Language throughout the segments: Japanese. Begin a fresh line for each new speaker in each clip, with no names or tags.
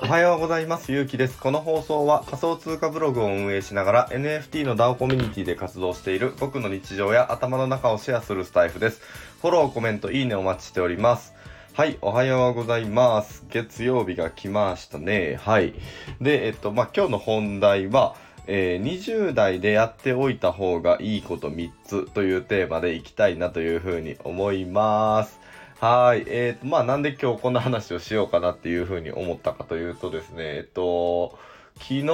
おはようございます。ゆうきです。この放送は仮想通貨ブログを運営しながら NFT の DAO コミュニティで活動している僕の日常や頭の中をシェアするスタイフです。フォロー、コメント、いいねお待ちしております。はい、おはようございます。月曜日が来ましたね。はい。で、えっと、まあ、今日の本題は、えー20代でやっておいた方がいいこと3つというテーマでいきたいなというふうに思います。はい。えーと、まあ、なんで今日こんな話をしようかなっていうふうに思ったかというとですね、えっと、昨日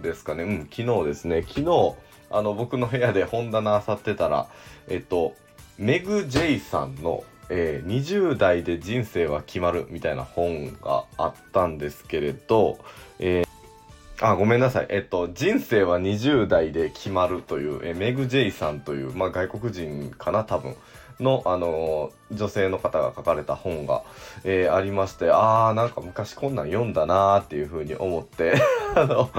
ですかね、うん、昨日ですね、昨日、あの、僕の部屋で本棚漁ってたら、えっと、メグ・ジェイさんの、え20代で人生は決まるみたいな本があったんですけれど、えあ、ごめんなさい。えっと、人生は20代で決まるという、えメグ・ジェイさんという、まあ、外国人かな、多分。の、あの女性の方が書かれた本が、えーありまして、あー、なんか昔こんなん読んだなーっていうふうに思って、あの、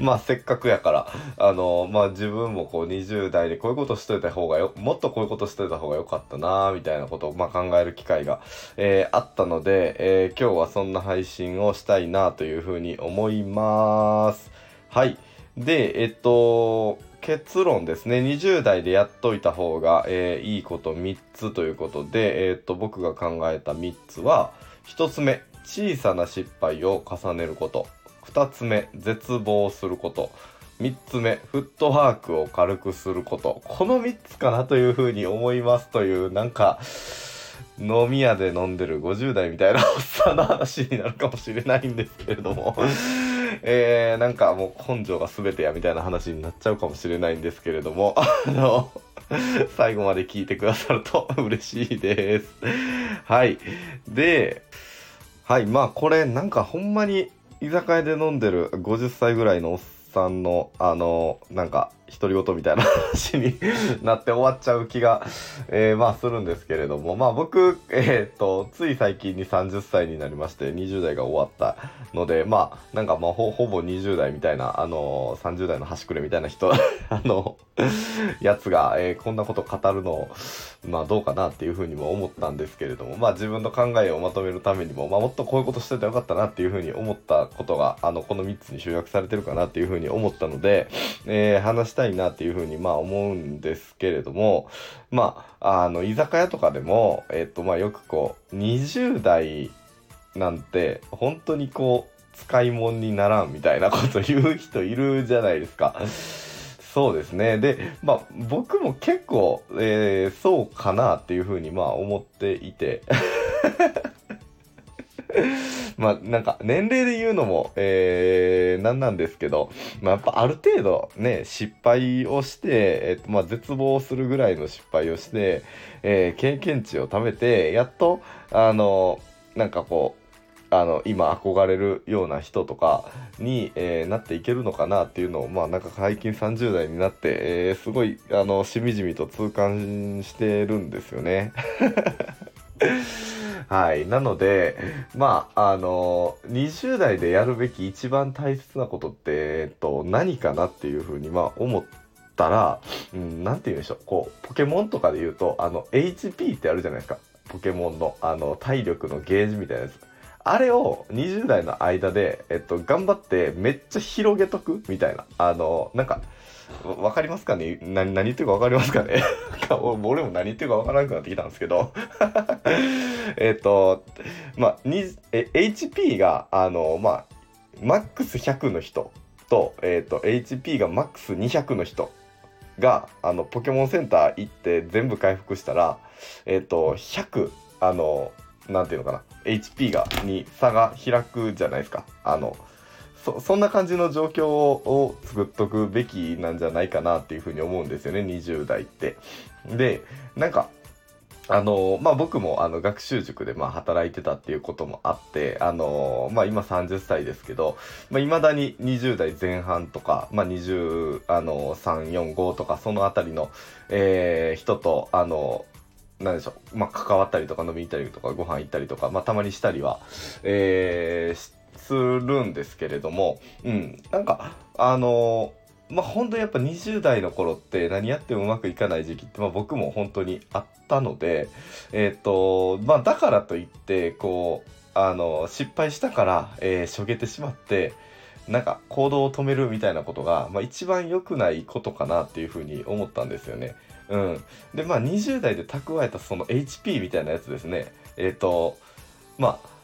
まあ、せっかくやから、あのまあ、自分もこう20代でこういうことしといた方がよ、もっとこういうことしといた方がよかったなーみたいなことを、まあ、考える機会が、えーあったので、えー今日はそんな配信をしたいなというふうに思います。はい。で、えっと、結論ですね。20代でやっといた方が、えーいいこと3つということで、えっと、僕が考えた3つは、1つ目、小さな失敗を重ねること。2つ目、絶望すること。3つ目、フットワークを軽くすること。この3つかなというふうに思いますという、なんか、飲み屋で飲んでる50代みたいなおっさんの話になるかもしれないんですけれども、えー、なんかもう根性が全てやみたいな話になっちゃうかもしれないんですけれども、あの、最後まで聞いてくださると 嬉しいです。はい。で、はい、まあこれなんかほんまに居酒屋で飲んでる50歳ぐらいのおっさんのあのなんか独り言みたいな話になって終わっちゃう気が、えーまあするんですけれども。まあ僕えっ、とつい最近に30歳になりまして20代が終わったのでまあなんかまあほぼ20代みたいなあの30代の端くれみたいな人 あのやつが、えーこんなこと語るのまあどうかなっていうふうにも思ったんですけれども。まあ自分の考えをまとめるためにも、まあ、もっとこういうことしててよかったなっていうふうに思ったことがあのこの3つに集約されてるかなっていうふうに思ったので、えー話したいなっていうふうにまあ思うんですけれどもまああの居酒屋とかでもえっとまあよくこう20代なんて本当にこう使い物にならんみたいなこと言う人いるじゃないですか。そうですね。で、まあ僕も結構、えーそうかなっていうふうにまあ思っていて。まあなんか年齢で言うのも、えー、なんなんですけど、まあやっぱある程度ね、失敗をして、えっとまあ絶望するぐらいの失敗をして、えー経験値を貯めて、やっと、あの、なんかこう、あの今憧れるような人とかに、えーなっていけるのかなっていうのをまあなんか最近30代になって、えーすごいあのしみじみと痛感してるんですよね。はい。なので、まあ、あの、20代でやるべき一番大切なことって、えっと、何かなっていうふうに、まあ、思ったら、うん、なんて言うんでしょう。こう、ポケモンとかで言うと、あの、HP ってあるじゃないですか。ポケモンの、あの、体力のゲージみたいなやつ。あれを20代の間で、えっと、頑張ってめっちゃ広げとくみたいな。あの、なんか、わかりますかね？何、何言ってるかわかりますかね？俺も何言ってるかわからなくなってきたんですけど。えっと、まあ、にえ HP が、あの、まあ、マックス100の人と、えっと、HP がマックス200の人が、あの、ポケモンセンター行って全部回復したら、えっと、100、あの、なんていうのかな、HP が、に差が開くじゃないですか。あの、そそんな感じの状況を作っとくべきなんじゃないかなっていうふうに思うんですよね20代って。でなんかあのまあ僕もあの学習塾でま働いてたっていうこともあってあのまあ今30歳ですけどいまあ、未だに20代前半とか、まあ、20あの345とかそのあたりの、えー人とあのなんでしょう、まあ、関わったりとか飲みに行ったりとかご飯行ったりとか、まあ、たまにしたりは、えーするんですけれども、うん、なんか、あのまあ本当にやっぱ20代の頃って何やってもうまくいかない時期って、まあ、僕も本当にあったので、えっ、ー、とまあだからといってこうあの失敗したから、えー、しょげてしまってなんか行動を止めるみたいなことが、まあ、一番良くないことかなっていうふうに思ったんですよね。うん、でまあ20代で蓄えたその HP みたいなやつですね。えっ、ー、とまあ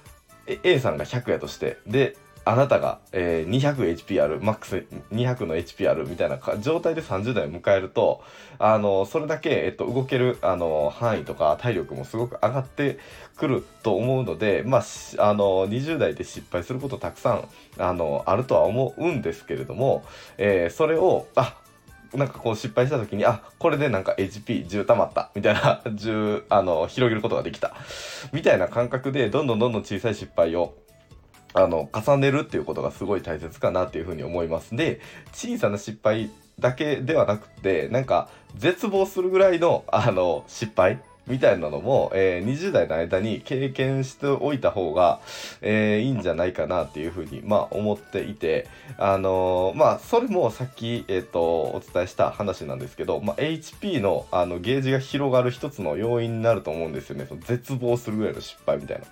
A さんが100やとしてであなたが、えー、200HP ある、マックス200の HP あるみたいな状態で30代を迎えると、あの、それだけ、えっと、動ける、あの、範囲とか体力もすごく上がってくると思うので、まあ、あの、20代で失敗することたくさん、あの、あるとは思うんですけれども、えー、それを、あ、なんかこう失敗した時に、あ、これでなんか HP10 溜まった、みたいな、10、あの、広げることができた、みたいな感覚で、どんどんどんどん小さい失敗を、あの、重ねるっていうことがすごい大切かなっていうふうに思います。で、小さな失敗だけではなくて、なんか、絶望するぐらいの、あの、失敗みたいなのも、えー、20代の間に経験しておいた方が、えー、いいんじゃないかなっていうふうに、まあ、思っていて、あのー、まあ、それもさっき、えっ、と、お伝えした話なんですけど、まあ、HP のあのゲージが広がる一つの要因になると思うんですよね。その絶望するぐらいの失敗みたいな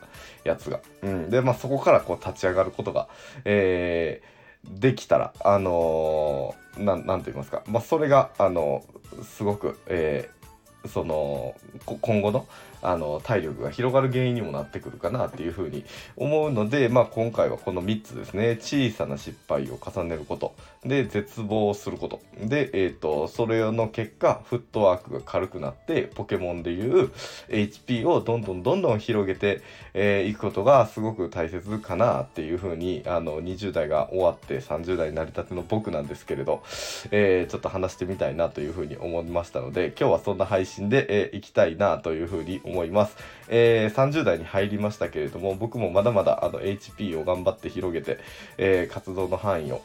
やつが。うん。で、まあ、そこからこう立ち上がることが、えー、できたら、あのー、なん、なんと言いますか。まあ、それが、あのすごく、えー、その今後のあの体力が広がる原因にもなってくるかなっていうふうに思うので、まあ、今回はこの3つですね。小さな失敗を重ねること。で絶望すること。で、えーと、それの結果フットワークが軽くなってポケモンでいう HP をどんどんどんどん広げてい、えー、くことがすごく大切かなっていうふうにあの20代が終わって30代になりたての僕なんですけれど、えー、ちょっと話してみたいなというふうに思いましたので今日はそんな配信で、えー、いきたいなというふうに思います。思います。えー、30代に入りましたけれども、僕もまだまだあの HP を頑張って広げて、えー、活動の範囲を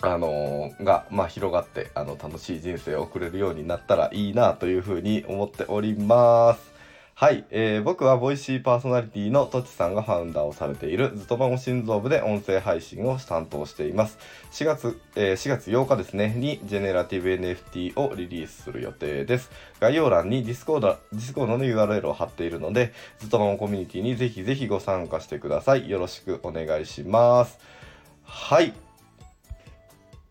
あのー、が、まあ、広がって、あの、楽しい人生を送れるようになったらいいなというふうに思っております。はい、えー、僕はボイシーパーソナリティのとちさんがファウンダーをされているズトバモ心臓部で音声配信を担当しています。4月、えー、4月8日ですね、にジェネラティブ NFT をリリースする予定です。概要欄にディスコード、ディスコードの URL を貼っているので、ズトバモコミュニティにぜひぜひご参加してください。よろしくお願いします。はい。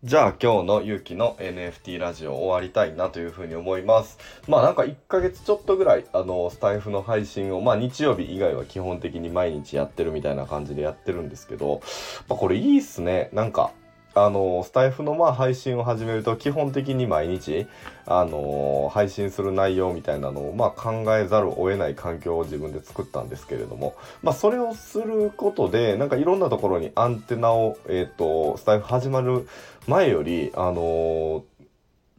じゃあ今日の勇気の NFT ラジオ終わりたいなというふうに思います。まあなんか1ヶ月ちょっとぐらいあのスタイフの配信をまあ日曜日以外は基本的に毎日やってるみたいな感じでやってるんですけど、まあ、これいいっすね。なんかあの、スタイフのまあ配信を始めると基本的に毎日、あの、配信する内容みたいなのをまあ考えざるを得ない環境を自分で作ったんですけれども、まあそれをすることで、なんかいろんなところにアンテナを、えっ、ー、と、スタイフ始まる前より、あの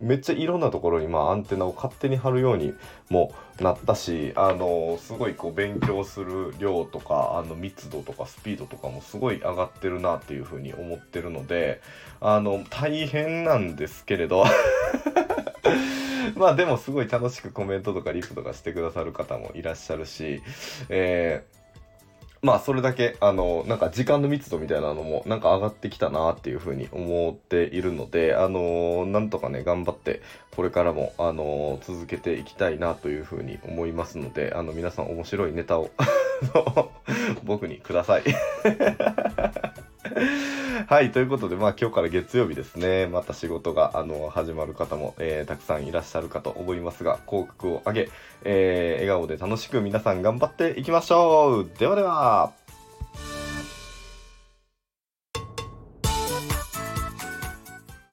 めっちゃいろんなところにまあアンテナを勝手に貼るようにもなったし、あのすごいこう勉強する量とか、あの密度とかスピードとかもすごい上がってるなっていうふうに思ってるので、あの、大変なんですけれど まあでもすごい楽しくコメントとかリプとかしてくださる方もいらっしゃるし、えーまあそれだけあのなんか時間の密度みたいなのもなんか上がってきたなっていうふうに思っているのであのなんとかね頑張ってこれからもあの続けていきたいなというふうに思いますのであの皆さん面白いネタを 僕にください。はい、ということで、まあ今日から月曜日ですね、また仕事が、あの、始まる方も、えー、たくさんいらっしゃるかと思いますが、広告を上げ、えー、笑顔で楽しく皆さん頑張っていきましょう。ではでは。